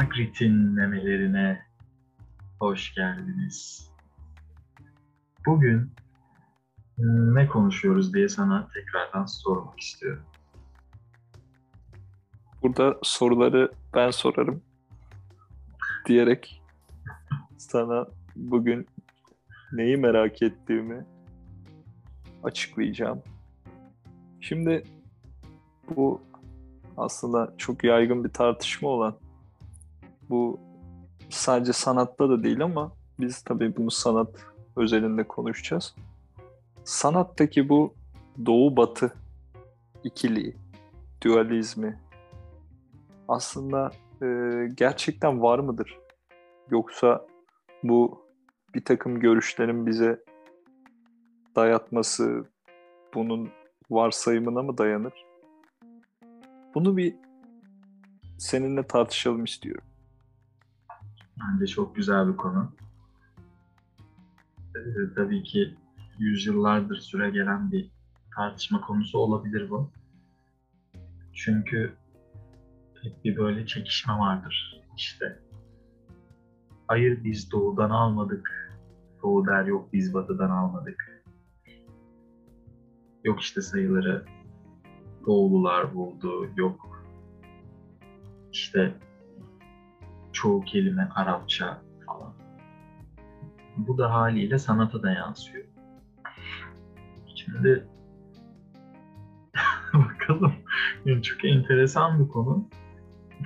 Magritte'in memelerine hoş geldiniz. Bugün ne konuşuyoruz diye sana tekrardan sormak istiyorum. Burada soruları ben sorarım diyerek sana bugün neyi merak ettiğimi açıklayacağım. Şimdi bu aslında çok yaygın bir tartışma olan bu sadece sanatta da değil ama biz tabii bunu sanat özelinde konuşacağız. Sanattaki bu doğu batı ikiliği, dualizmi aslında e, gerçekten var mıdır? Yoksa bu bir takım görüşlerin bize dayatması bunun varsayımına mı dayanır? Bunu bir seninle tartışalım istiyorum. Bence çok güzel bir konu. Ee, tabii ki yüzyıllardır süre gelen bir tartışma konusu olabilir bu. Çünkü hep bir böyle çekişme vardır işte. Hayır biz doğudan almadık. Doğu der yok biz batıdan almadık. Yok işte sayıları doğulular buldu. Yok işte çoğu kelime Arapça falan. Bu da haliyle sanata da yansıyor. Şimdi bakalım. Yani çok enteresan bir konu.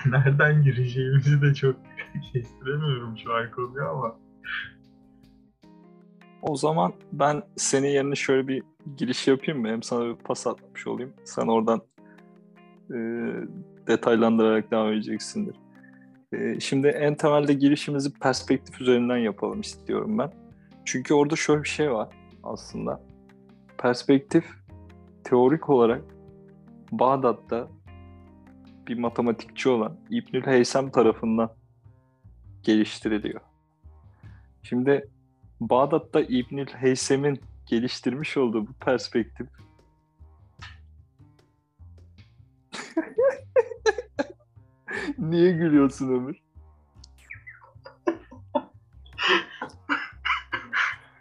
Nereden gireceğimizi de çok kestiremiyorum şu an konuyu ama. O zaman ben senin yerine şöyle bir giriş yapayım mı? Hem sana bir pas atmış olayım. Sen oradan e, detaylandırarak devam edeceksindir. E, şimdi en temelde girişimizi perspektif üzerinden yapalım istiyorum ben. Çünkü orada şöyle bir şey var aslında. Perspektif teorik olarak Bağdat'ta bir matematikçi olan İbnül Heysem tarafından geliştiriliyor. Şimdi Bağdat'ta İbnül Heysem'in geliştirmiş olduğu bu perspektif Niye gülüyorsun Ömür?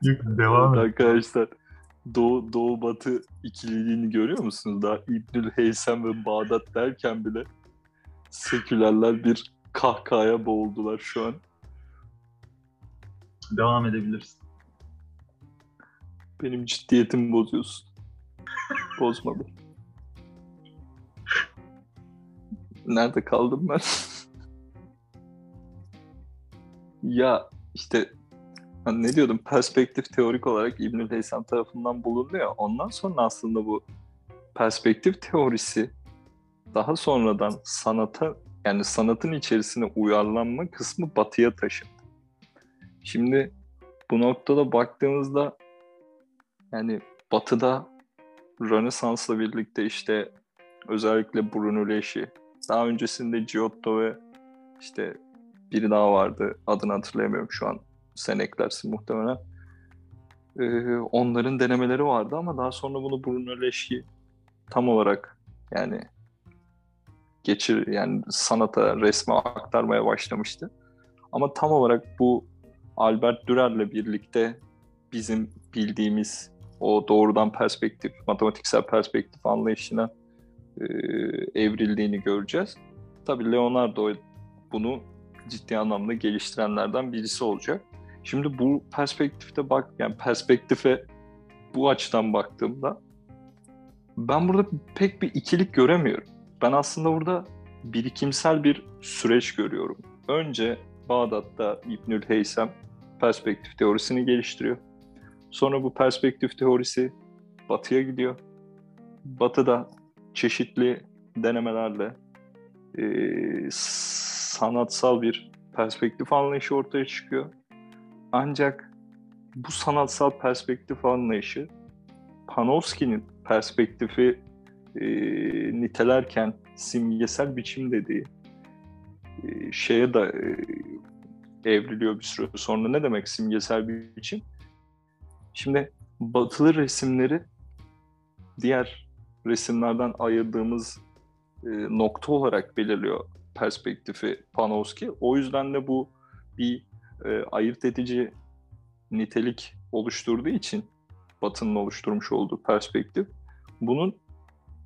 Devam et. Arkadaşlar Doğu, Doğu Batı ikililiğini görüyor musunuz? Daha İbnül Heysem ve Bağdat derken bile sekülerler bir kahkahaya boğuldular şu an. Devam edebilirsin. Benim ciddiyetimi bozuyorsun. Bozmadı. Nerede kaldım ben? ya işte hani ne diyordum perspektif teorik olarak İbnül Heysem tarafından bulunuyor. Ondan sonra aslında bu perspektif teorisi daha sonradan sanata yani sanatın içerisine uyarlanma kısmı batıya taşındı. Şimdi bu noktada baktığımızda yani batıda Rönesans'la birlikte işte özellikle Brunelleschi, daha öncesinde Giotto ve işte biri daha vardı. Adını hatırlayamıyorum şu an. Sen eklersin muhtemelen. Ee, onların denemeleri vardı ama daha sonra bunu Brunelleschi tam olarak yani geçir yani sanata, resme aktarmaya başlamıştı. Ama tam olarak bu Albert Dürer'le birlikte bizim bildiğimiz o doğrudan perspektif, matematiksel perspektif anlayışına e, evrildiğini göreceğiz. Tabii Leonardo bunu ciddi anlamda geliştirenlerden birisi olacak. Şimdi bu perspektifte bak yani perspektife bu açıdan baktığımda ben burada pek bir ikilik göremiyorum. Ben aslında burada birikimsel bir süreç görüyorum. Önce Bağdat'ta İbnül Heysem perspektif teorisini geliştiriyor. Sonra bu perspektif teorisi Batı'ya gidiyor. Batı'da çeşitli denemelerle e, sanatsal bir perspektif anlayışı ortaya çıkıyor. Ancak bu sanatsal perspektif anlayışı Panofsky'nin perspektifi e, nitelerken simgesel biçim dediği e, şeye da e, evriliyor bir süre sonra. Ne demek simgesel biçim? Şimdi batılı resimleri diğer resimlerden ayırdığımız e, nokta olarak belirliyor perspektifi Panofsky. O yüzden de bu bir e, ayırt edici nitelik oluşturduğu için Batı'nın oluşturmuş olduğu perspektif bunun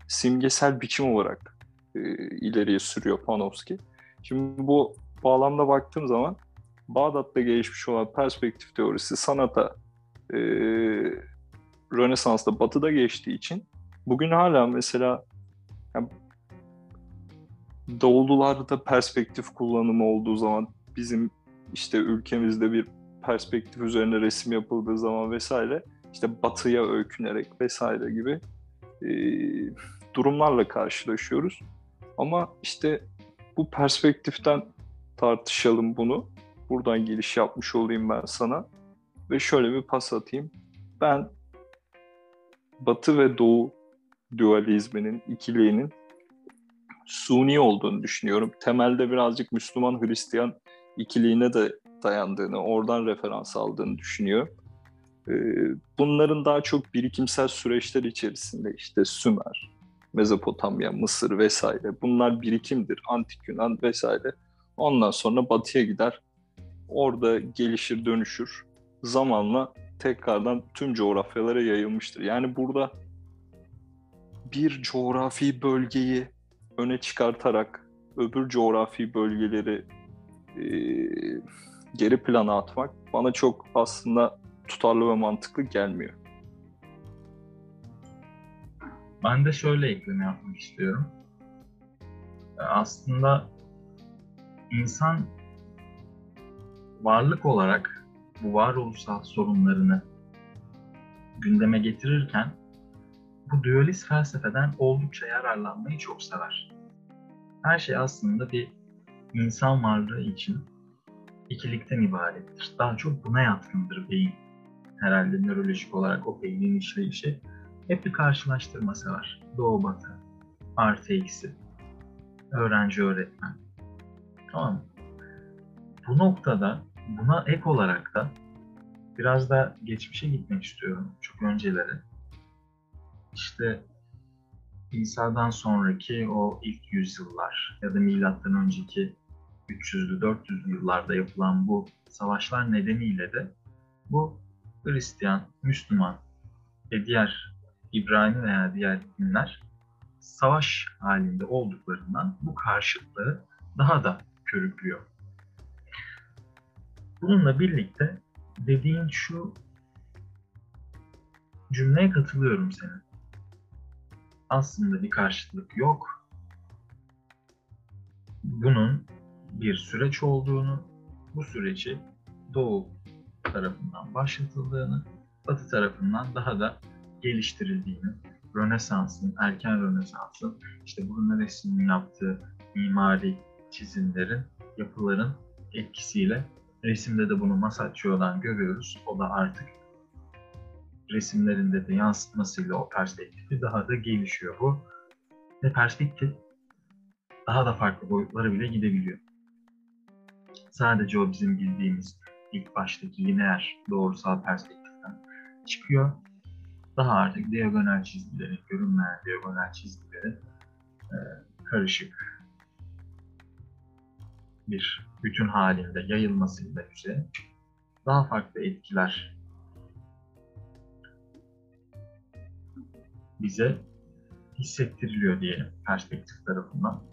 simgesel biçim olarak e, ileriye sürüyor Panofsky. Şimdi bu bağlamda baktığım zaman Bağdat'ta gelişmiş olan perspektif teorisi sanata e, Rönesans'ta Batı'da geçtiği için bugün hala mesela yani Doğulularda perspektif kullanımı olduğu zaman bizim işte ülkemizde bir perspektif üzerine resim yapıldığı zaman vesaire işte batıya öykünerek vesaire gibi e, durumlarla karşılaşıyoruz. Ama işte bu perspektiften tartışalım bunu. Buradan giriş yapmış olayım ben sana. Ve şöyle bir pas atayım. Ben Batı ve Doğu dualizminin, ikiliğinin suni olduğunu düşünüyorum. Temelde birazcık Müslüman-Hristiyan ikiliğine de dayandığını, oradan referans aldığını düşünüyor. Ee, bunların daha çok birikimsel süreçler içerisinde işte Sümer, Mezopotamya, Mısır vesaire bunlar birikimdir. Antik Yunan vesaire. Ondan sonra batıya gider. Orada gelişir, dönüşür. Zamanla tekrardan tüm coğrafyalara yayılmıştır. Yani burada bir coğrafi bölgeyi öne çıkartarak öbür coğrafi bölgeleri e, geri plana atmak bana çok aslında tutarlı ve mantıklı gelmiyor. Ben de şöyle ekleme yapmak istiyorum. E, aslında insan varlık olarak bu varoluşsal sorunlarını gündeme getirirken bu dualist felsefeden oldukça yararlanmayı çok sever. Her şey aslında bir insan varlığı için ikilikten ibarettir. Daha çok buna yatkındır beyin. Herhalde nörolojik olarak o beynin işleyişi. Hep bir karşılaştırma sever. Doğu batı, artı eksi, öğrenci öğretmen. Tamam mı? Bu noktada buna ek olarak da biraz da geçmişe gitmek istiyorum. Çok öncelere işte İsa'dan sonraki o ilk yüzyıllar ya da milattan önceki 300'lü 400'lü yıllarda yapılan bu savaşlar nedeniyle de bu Hristiyan, Müslüman ve diğer İbrani veya diğer dinler savaş halinde olduklarından bu karşıtlığı daha da körüklüyor. Bununla birlikte dediğin şu cümleye katılıyorum senin aslında bir karşıtlık yok. Bunun bir süreç olduğunu, bu süreci Doğu tarafından başlatıldığını, Batı tarafından daha da geliştirildiğini, Rönesans'ın, erken Rönesans'ın, işte Bruno Resmi'nin yaptığı mimari çizimlerin, yapıların etkisiyle resimde de bunu Masaccio'dan görüyoruz. O da artık resimlerinde de yansıtmasıyla o perspektifi daha da gelişiyor bu. Ve perspektif daha da farklı boyutlara bile gidebiliyor. Sadece o bizim bildiğimiz ilk baştaki lineer doğrusal perspektiften çıkıyor. Daha artık diagonal çizgilerin, görünmeyen diagonal çizgilerin e, karışık bir bütün halinde yayılmasıyla bize daha farklı etkiler bize hissettiriliyor diyelim perspektif tarafından.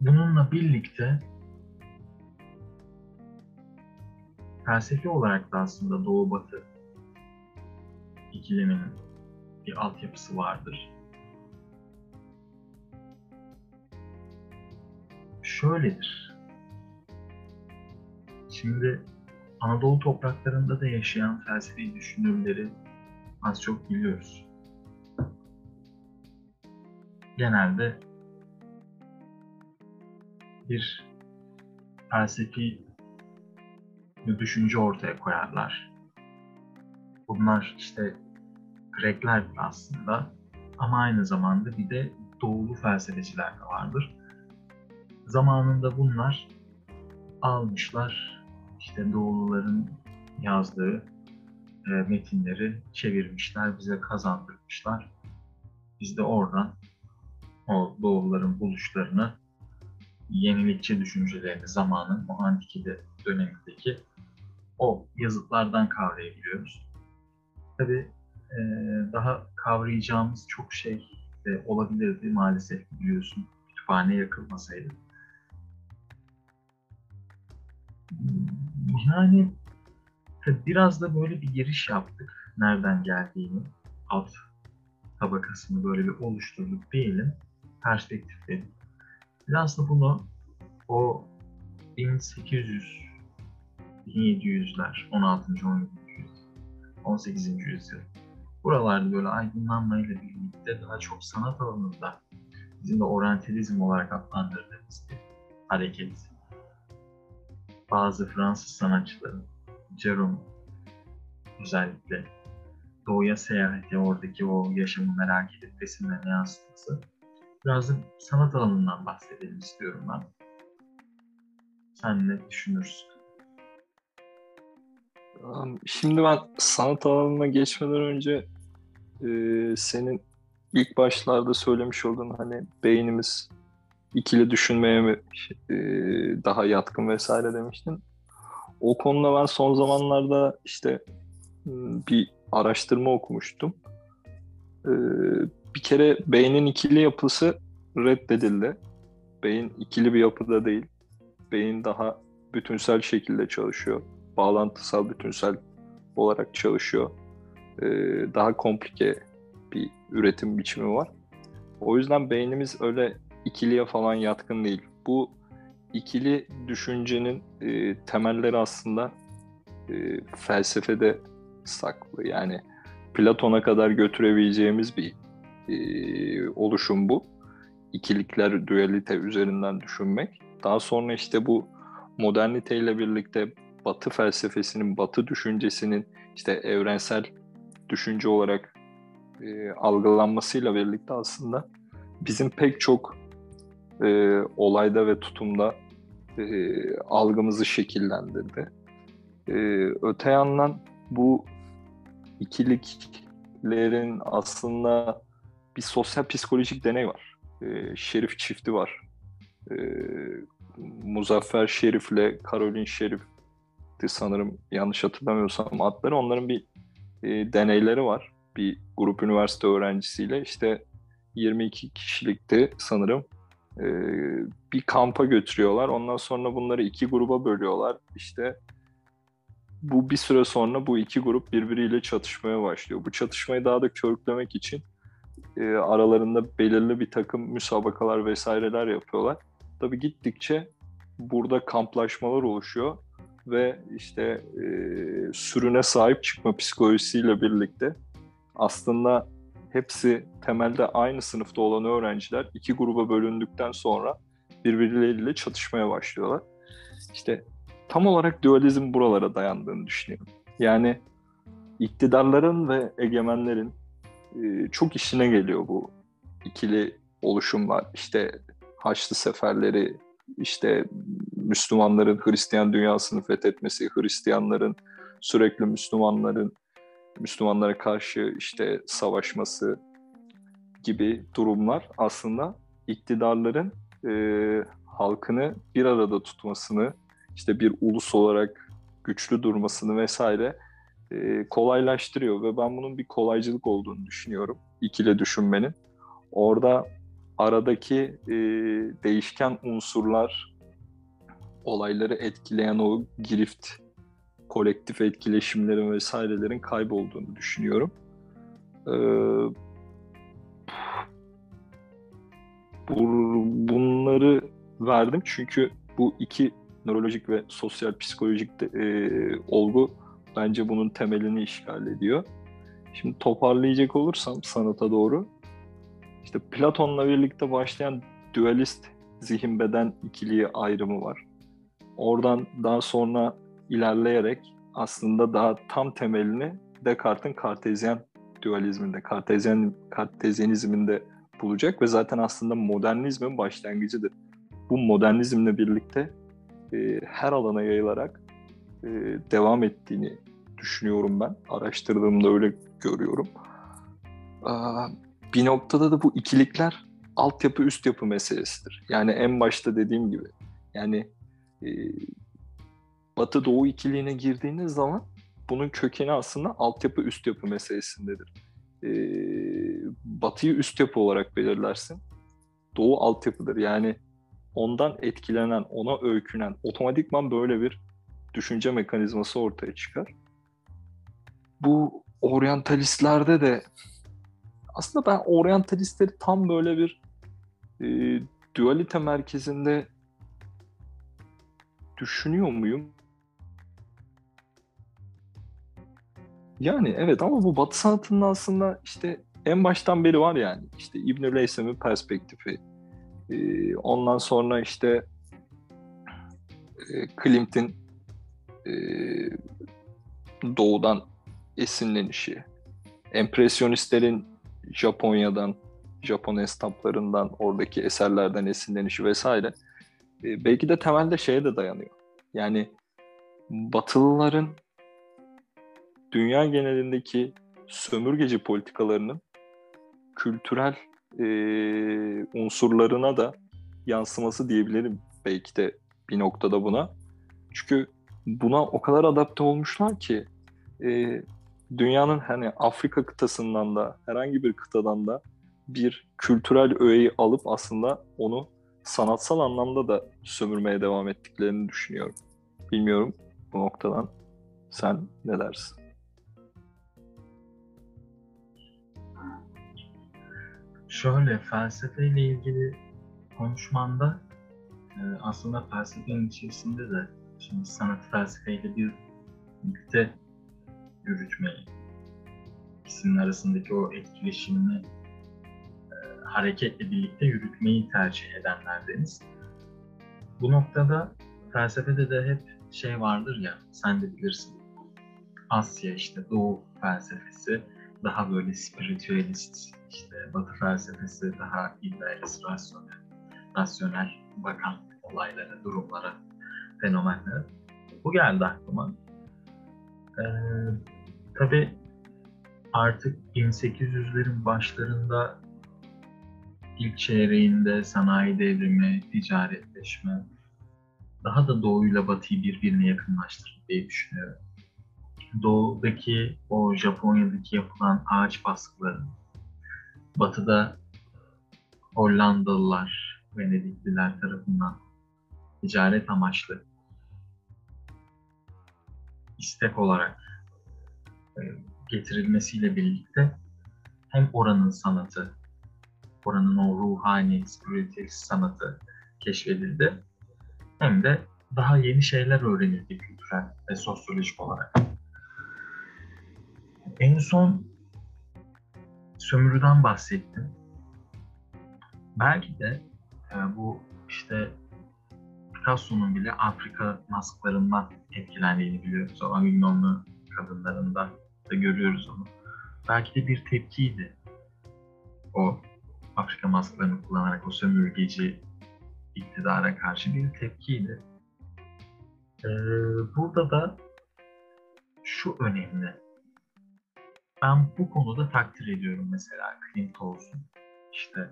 Bununla birlikte felsefi olarak da aslında Doğu Batı ikileminin bir altyapısı vardır. Şöyledir. Şimdi Anadolu topraklarında da yaşayan felsefi düşünürleri az çok biliyoruz. Genelde bir felsefi bir düşünce ortaya koyarlar. Bunlar işte Grekler aslında ama aynı zamanda bir de doğulu felsefeciler de vardır. Zamanında bunlar almışlar işte Doğuluların yazdığı e, metinleri çevirmişler, bize kazandırmışlar. Biz de oradan o doğruların buluşlarını, yenilikçi düşüncelerini zamanın o antikide dönemindeki o yazıtlardan kavrayabiliyoruz. Tabii e, daha kavrayacağımız çok şey de olabilirdi maalesef biliyorsun kütüphane yakılmasaydı. Yani biraz da böyle bir giriş yaptık. Nereden geldiğini, alt tabakasını böyle bir oluşturduk diyelim. Perspektifleri. Biraz da bunu o 1800 1700'ler, 16. 17. yüzyıl, 18. yüzyıl. Buralarda böyle aydınlanmayla birlikte daha çok sanat alanında bizim de oryantalizm olarak adlandırdığımız bir hareket. Bazı Fransız sanatçıların, Jerome özellikle doğuya seyahati, oradaki o yaşamı merak edip resimlerine yansıtması. Biraz da sanat alanından bahsedelim istiyorum ben. Sen ne düşünürsün? Şimdi ben sanat alanına geçmeden önce e, senin ilk başlarda söylemiş olduğun hani beynimiz ikili düşünmeye mi e, daha yatkın vesaire demiştin. O konuda ben son zamanlarda işte bir araştırma okumuştum. E, bir kere beynin ikili yapısı reddedildi. Beyin ikili bir yapıda değil. Beyin daha bütünsel şekilde çalışıyor bağlantısal bütünsel olarak çalışıyor. Ee, daha komplike bir üretim biçimi var. O yüzden beynimiz öyle ikiliye falan yatkın değil. Bu ikili düşüncenin e, temelleri aslında e, felsefede saklı. Yani Platon'a kadar götürebileceğimiz bir e, oluşum bu. İkilikler, dualite üzerinden düşünmek. Daha sonra işte bu moderniteyle birlikte Batı felsefesinin, Batı düşüncesinin işte evrensel düşünce olarak e, algılanmasıyla birlikte aslında bizim pek çok e, olayda ve tutumda e, algımızı şekillendirdi. E, öte yandan bu ikiliklerin aslında bir sosyal psikolojik deney var. E, Şerif çifti var. E, Muzaffer Şerif'le Karolin Şerif sanırım yanlış hatırlamıyorsam adları. Onların bir e, deneyleri var. Bir grup üniversite öğrencisiyle işte 22 kişilikte sanırım e, bir kampa götürüyorlar. Ondan sonra bunları iki gruba bölüyorlar. İşte bu bir süre sonra bu iki grup birbiriyle çatışmaya başlıyor. Bu çatışmayı daha da körüklemek için e, aralarında belirli bir takım müsabakalar vesaireler yapıyorlar. Tabii gittikçe burada kamplaşmalar oluşuyor ve işte e, sürüne sahip çıkma psikolojisiyle birlikte aslında hepsi temelde aynı sınıfta olan öğrenciler iki gruba bölündükten sonra birbirleriyle çatışmaya başlıyorlar. İşte tam olarak dualizm buralara dayandığını düşünüyorum. Yani iktidarların ve egemenlerin e, çok işine geliyor bu ikili oluşumlar. İşte Haçlı seferleri, işte Müslümanların Hristiyan dünyasını fethetmesi, Hristiyanların sürekli Müslümanların Müslümanlara karşı işte savaşması gibi durumlar aslında iktidarların e, halkını bir arada tutmasını, işte bir ulus olarak güçlü durmasını vesaire e, kolaylaştırıyor ve ben bunun bir kolaycılık olduğunu düşünüyorum ikili düşünmenin. Orada aradaki e, değişken unsurlar olayları etkileyen o girift, kolektif etkileşimlerin vesairelerin kaybolduğunu düşünüyorum. Ee, bunları verdim çünkü bu iki nörolojik ve sosyal psikolojik de, e, olgu bence bunun temelini işgal ediyor. Şimdi toparlayacak olursam sanata doğru, işte Platon'la birlikte başlayan dualist zihin beden ikiliği ayrımı var. Oradan daha sonra ilerleyerek aslında daha tam temelini Descartes'in kartezyen dualizminde, kartezyen kartezyenizminde bulacak ve zaten aslında modernizmin başlangıcıdır. Bu modernizmle birlikte e, her alana yayılarak e, devam ettiğini düşünüyorum ben. Araştırdığımda öyle görüyorum. Aa, bir noktada da bu ikilikler altyapı üst yapı meselesidir. Yani en başta dediğim gibi yani e, Batı Doğu ikiliğine girdiğiniz zaman bunun kökeni aslında altyapı üst yapı meselesindedir. E, Batı'yı üst yapı olarak belirlersin. Doğu altyapıdır. Yani ondan etkilenen, ona öykünen, otomatikman böyle bir düşünce mekanizması ortaya çıkar. Bu oryantalistlerde de aslında ben oryantalistleri tam böyle bir e, dualite merkezinde düşünüyor muyum? Yani evet ama bu Batı sanatının aslında işte en baştan beri var yani. İşte İbn Leysem'in perspektifi. Ee, ondan sonra işte e, Klimt'in e, doğudan esinlenişi. Empresyonistlerin Japonya'dan, Japon estamplarından, oradaki eserlerden esinlenişi vesaire. E, belki de temelde şeye de dayanıyor. Yani Batılıların dünya genelindeki sömürgeci politikalarının kültürel e, unsurlarına da yansıması diyebilirim belki de bir noktada buna. Çünkü buna o kadar adapte olmuşlar ki e, dünyanın hani Afrika kıtasından da herhangi bir kıtadan da bir kültürel öğeyi alıp aslında onu sanatsal anlamda da sömürmeye devam ettiklerini düşünüyorum. Bilmiyorum bu noktadan sen ne dersin? Şöyle felsefeyle ilgili konuşmanda e, aslında felsefenin içerisinde de şimdi sanat felsefeyle bir birlikte yürütmeyi, ikisinin arasındaki o etkileşimini hareketle birlikte yürütmeyi tercih edenlerdeniz. Bu noktada felsefede de hep şey vardır ya, sen de bilirsin. Asya işte Doğu felsefesi daha böyle spiritüalist, işte Batı felsefesi daha idealist, rasyonel, rasyonel bakan olaylara, durumlara, fenomenlere. Bu geldi aklıma. Ee, tabii artık 1800'lerin başlarında ilk çeyreğinde sanayi devrimi, ticaretleşme daha da doğuyla batıyı birbirine yakınlaştırır diye düşünüyorum. Doğudaki o Japonya'daki yapılan ağaç baskıları, batıda Hollandalılar, Venedikliler tarafından ticaret amaçlı istek olarak e, getirilmesiyle birlikte hem oranın sanatı, oranın o ruhani, spiritüel sanatı keşfedildi hem de daha yeni şeyler öğrenildi kültürel ve sosyolojik olarak. En son sömürüden bahsettim. Belki de e, bu işte Picasso'nun bile Afrika masklarından etkilendiğini biliyoruz. O Avignonlu kadınlarında da görüyoruz onu. Belki de bir tepkiydi. O Afrika masklarını kullanarak o sömürgeci iktidara karşı bir tepkiydi. Ee, burada da şu önemli. Ben bu konuda takdir ediyorum mesela Clint olsun. İşte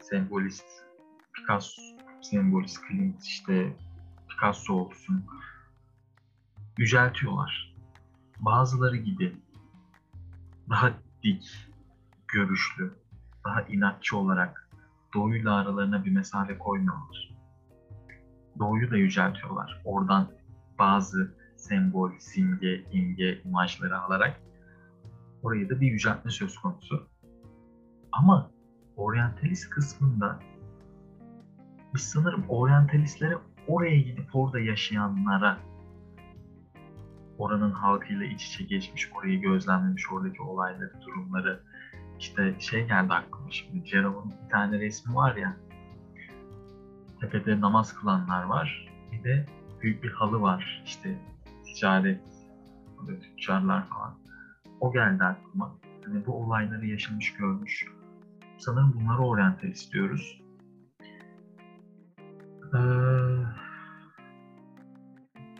sembolist Picasso sembolist Klimt işte Picasso olsun yüceltiyorlar. Bazıları gibi daha dik görüşlü, daha inatçı olarak doğuyla aralarına bir mesafe koymuyorlar. Doğuyu da yüceltiyorlar. Oradan bazı sembol, simge, imge, imajları alarak orayı da bir yüceltme söz konusu. Ama oryantalist kısmında biz sanırım oryantalistlere oraya gidip orada yaşayanlara oranın halkıyla iç içe geçmiş, orayı gözlemlemiş, oradaki olayları, durumları. İşte şey geldi aklıma şimdi. Jerome'un bir tane resmi var ya. Tepede namaz kılanlar var. Bir de büyük bir halı var. İşte ticaret, tüccarlar falan. O geldi aklıma. Hani bu olayları yaşamış, görmüş. Sanırım bunları oryantalist diyoruz. Ee,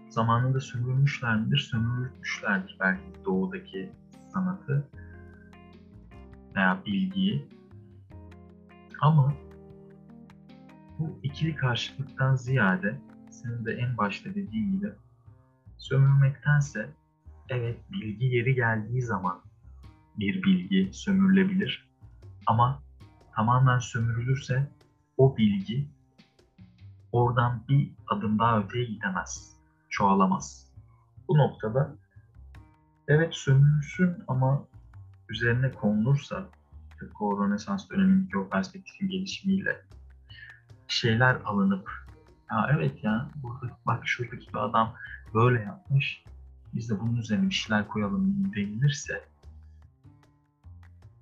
zamanında sömürmüşler midir? Sömürmüşlerdir belki doğudaki sanatı veya bilgiyi. Ama bu ikili karşılıktan ziyade senin de en başta dediğin gibi sömürmektense evet bilgi yeri geldiği zaman bir bilgi sömürülebilir. Ama tamamen sömürülürse o bilgi oradan bir adım daha öteye gidemez, çoğalamaz. Bu noktada evet sömürülsün ama üzerine konulursa o Rönesans dönemindeki o perspektifin gelişimiyle şeyler alınıp ya evet ya burada bak şuradaki bir adam böyle yapmış biz de bunun üzerine bir şeyler koyalım denilirse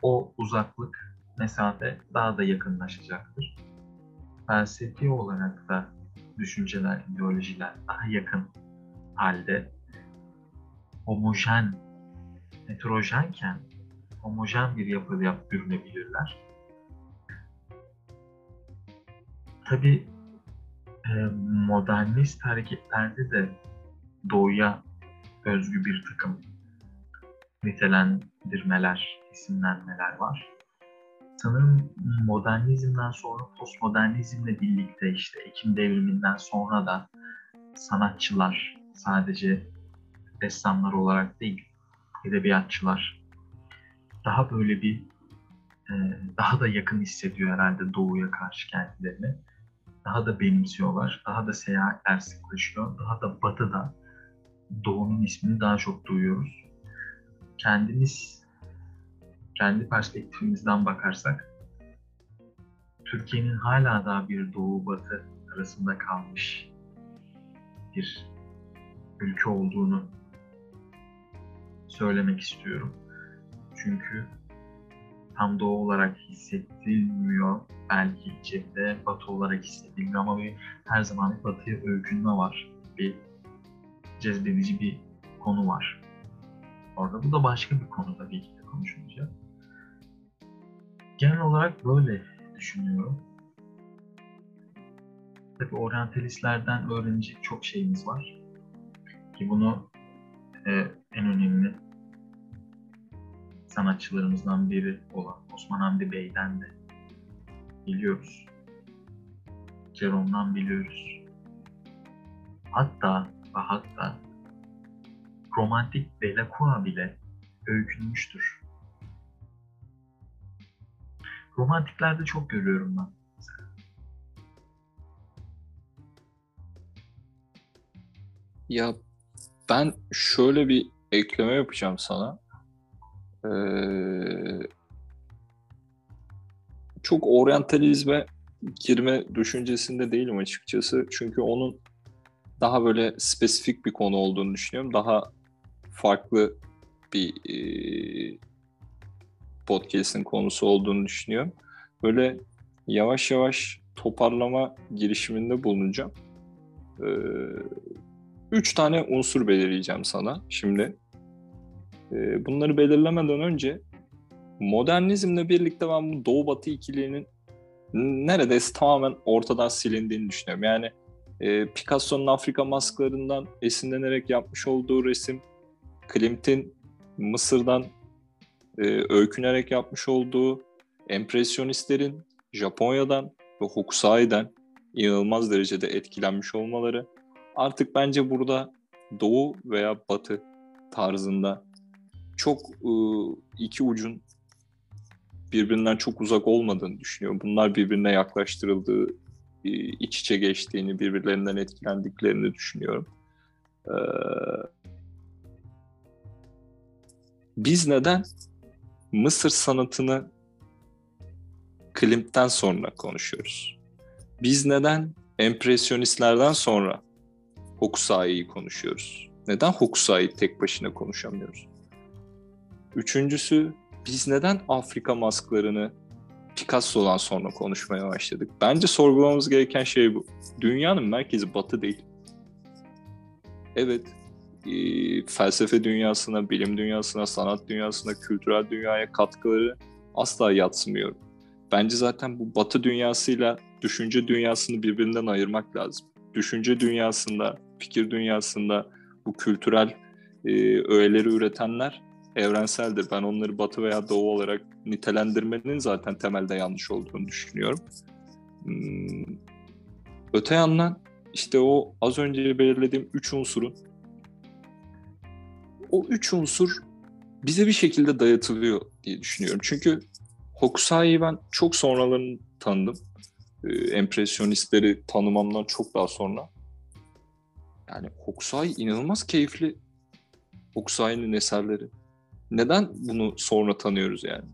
o uzaklık, mesafe daha da yakınlaşacaktır. Felsefi olarak da düşünceler, ideolojiler daha yakın halde homojen, heterojenken homojen bir yapıya bürünebilirler. Tabi e, modernist hareketlerde de doğuya özgü bir takım nitelendirmeler, isimlenmeler var. Sanırım modernizmden sonra postmodernizmle birlikte işte Ekim devriminden sonra da sanatçılar sadece ressamlar olarak değil, edebiyatçılar daha böyle bir e, daha da yakın hissediyor herhalde doğuya karşı kendilerini. Daha da benimsiyorlar, daha da seyahatler sıklaşıyor, daha da batıda doğunun ismini daha çok duyuyoruz. Kendimiz, kendi perspektifimizden bakarsak Türkiye'nin hala daha bir doğu batı arasında kalmış bir ülke olduğunu söylemek istiyorum. Çünkü tam doğu olarak hissedilmiyor. Belki cepte batı olarak hissedilmiyor ama bir, her zaman bir batıya öykünme var. Bir cezbedici bir konu var. Orada bu da başka bir konu tabii ki de konuşulacak. Genel olarak böyle düşünüyorum. Tabii oryantalistlerden öğrenecek çok şeyimiz var. Ki bunu e, en önemli sanatçılarımızdan biri olan Osman Hamdi Bey'den de biliyoruz. Cerome'dan biliyoruz. Hatta ve hatta romantik Delacroix bile öykünmüştür. Romantiklerde çok görüyorum ben. Ya ben şöyle bir ekleme yapacağım sana. Ee, çok oryantalizme girme düşüncesinde değilim açıkçası. Çünkü onun daha böyle spesifik bir konu olduğunu düşünüyorum. Daha farklı bir e, podcast'in konusu olduğunu düşünüyorum. Böyle yavaş yavaş toparlama girişiminde bulunacağım. Ee, üç tane unsur belirleyeceğim sana şimdi. Ee, bunları belirlemeden önce modernizmle birlikte ben bu Doğu Batı ikiliğinin neredeyse tamamen ortadan silindiğini düşünüyorum. Yani e, Picasso'nun Afrika masklarından esinlenerek yapmış olduğu resim, Klimt'in Mısır'dan e, öykünerek yapmış olduğu, empresyonistlerin Japonya'dan ve Hokusai'den inanılmaz derecede etkilenmiş olmaları artık bence burada Doğu veya Batı tarzında çok e, iki ucun birbirinden çok uzak olmadığını düşünüyorum. Bunlar birbirine yaklaştırıldığı, e, iç içe geçtiğini, birbirlerinden etkilendiklerini düşünüyorum. Ee, biz neden Mısır sanatını Klimt'ten sonra konuşuyoruz? Biz neden empresyonistlerden sonra Hokusai'yi konuşuyoruz? Neden Hokusai'yi tek başına konuşamıyoruz? Üçüncüsü biz neden Afrika masklarını Picasso'dan sonra konuşmaya başladık? Bence sorgulamamız gereken şey bu. Dünyanın merkezi batı değil. Evet, e, felsefe dünyasına, bilim dünyasına, sanat dünyasına, kültürel dünyaya katkıları asla yatsımıyorum. Bence zaten bu batı dünyasıyla düşünce dünyasını birbirinden ayırmak lazım. Düşünce dünyasında, fikir dünyasında bu kültürel e, öğeleri üretenler evrenseldir. Ben onları batı veya doğu olarak nitelendirmenin zaten temelde yanlış olduğunu düşünüyorum. Hmm, öte yandan işte o az önce belirlediğim üç unsurun o üç unsur bize bir şekilde dayatılıyor diye düşünüyorum. Çünkü Hokusai'yi ben çok sonralarını tanıdım. Ee, empresyonistleri tanımamdan çok daha sonra. Yani Hokusai inanılmaz keyifli. Hokusai'nin eserleri. Neden bunu sonra tanıyoruz yani?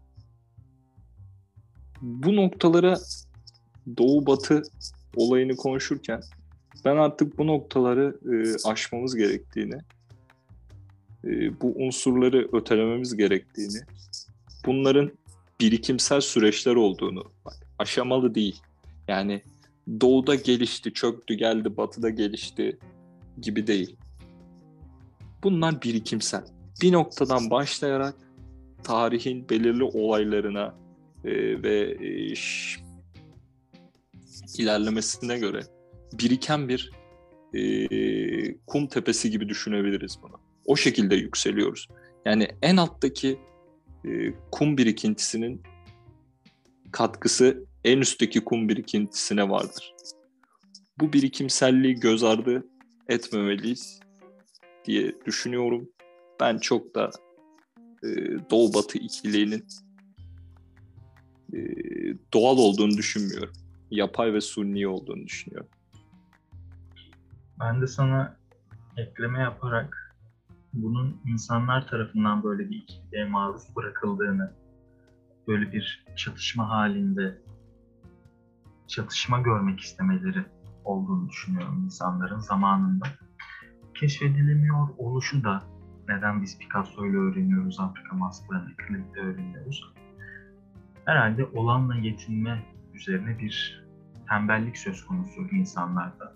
Bu noktalara Doğu Batı olayını konuşurken ben artık bu noktaları e, aşmamız gerektiğini, e, bu unsurları ötelememiz gerektiğini, bunların birikimsel süreçler olduğunu, bak, aşamalı değil. Yani doğuda gelişti, çöktü, geldi, batıda gelişti gibi değil. Bunlar birikimsel. Bir noktadan başlayarak tarihin belirli olaylarına e, ve e, ilerlemesine göre biriken bir e, kum tepesi gibi düşünebiliriz bunu. O şekilde yükseliyoruz. Yani en alttaki e, kum birikintisinin katkısı en üstteki kum birikintisine vardır. Bu birikimselliği göz ardı etmemeliyiz diye düşünüyorum. Ben çok da e, Doğu Batı ikiliğinin e, doğal olduğunu düşünmüyorum. Yapay ve suni olduğunu düşünüyorum. Ben de sana ekleme yaparak bunun insanlar tarafından böyle bir ikiliğe maruz bırakıldığını, böyle bir çatışma halinde çatışma görmek istemeleri olduğunu düşünüyorum insanların zamanında. Keşfedilemiyor oluşu da neden biz Picasso ile öğreniyoruz, Afrika masklarını Klink'te öğreniyoruz. Herhalde olanla yetinme üzerine bir tembellik söz konusu insanlarda.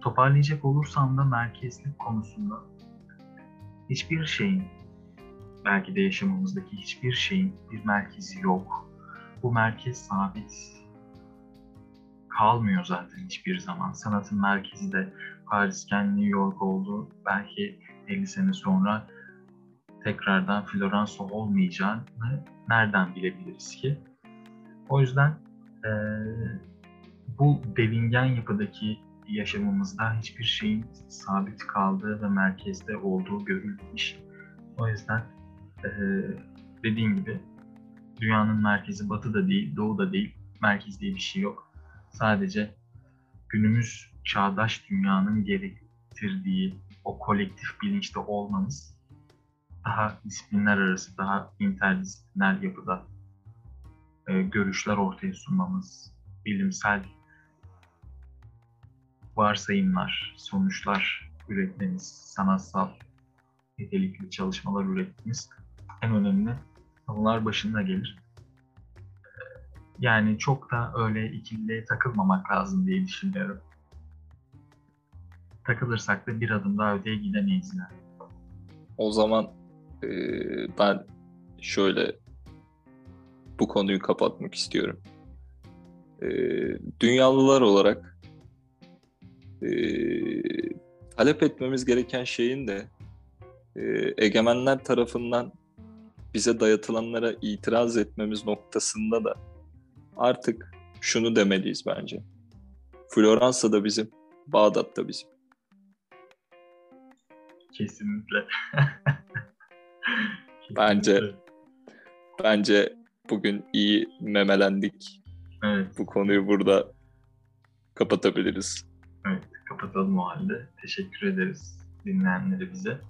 Toparlayacak olursam da merkezlik konusunda hiçbir şeyin, belki de yaşamımızdaki hiçbir şeyin bir merkezi yok. Bu merkez sabit kalmıyor zaten hiçbir zaman. Sanatın merkezi de Paris'ken New York oldu. Belki 50 sene sonra tekrardan Floransa olmayacağını nereden bilebiliriz ki? O yüzden e, bu devingen yapıdaki yaşamımızda hiçbir şeyin sabit kaldığı ve merkezde olduğu görülmemiş. O yüzden e, dediğim gibi dünyanın merkezi batı da değil, doğu da değil, merkez diye bir şey yok. Sadece günümüz çağdaş dünyanın gerektirdiği o kolektif bilinçte olmamız daha disiplinler arası, daha interdisipliner yapıda e, görüşler ortaya sunmamız, bilimsel varsayımlar, sonuçlar üretmemiz, sanatsal nitelikli çalışmalar üretmemiz en önemli konular başında gelir. Yani çok da öyle ikiliye takılmamak lazım diye düşünüyorum. Takılırsak da bir adım daha öteye gidemeyiz yani. O zaman e, ben şöyle bu konuyu kapatmak istiyorum. E, dünyalılar olarak e, talep etmemiz gereken şeyin de e, egemenler tarafından bize dayatılanlara itiraz etmemiz noktasında da artık şunu demeliyiz bence. Floransa da bizim, Bağdat da bizim. Kesinlikle. Bence bence bugün iyi memelendik. Evet. Bu konuyu burada kapatabiliriz. Evet, kapatalım o halde. Teşekkür ederiz dinleyenlere bize.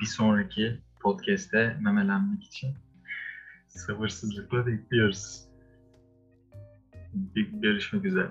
Bir sonraki podcast'te memelenmek için sabırsızlıkla bekliyoruz. Görüşmek üzere.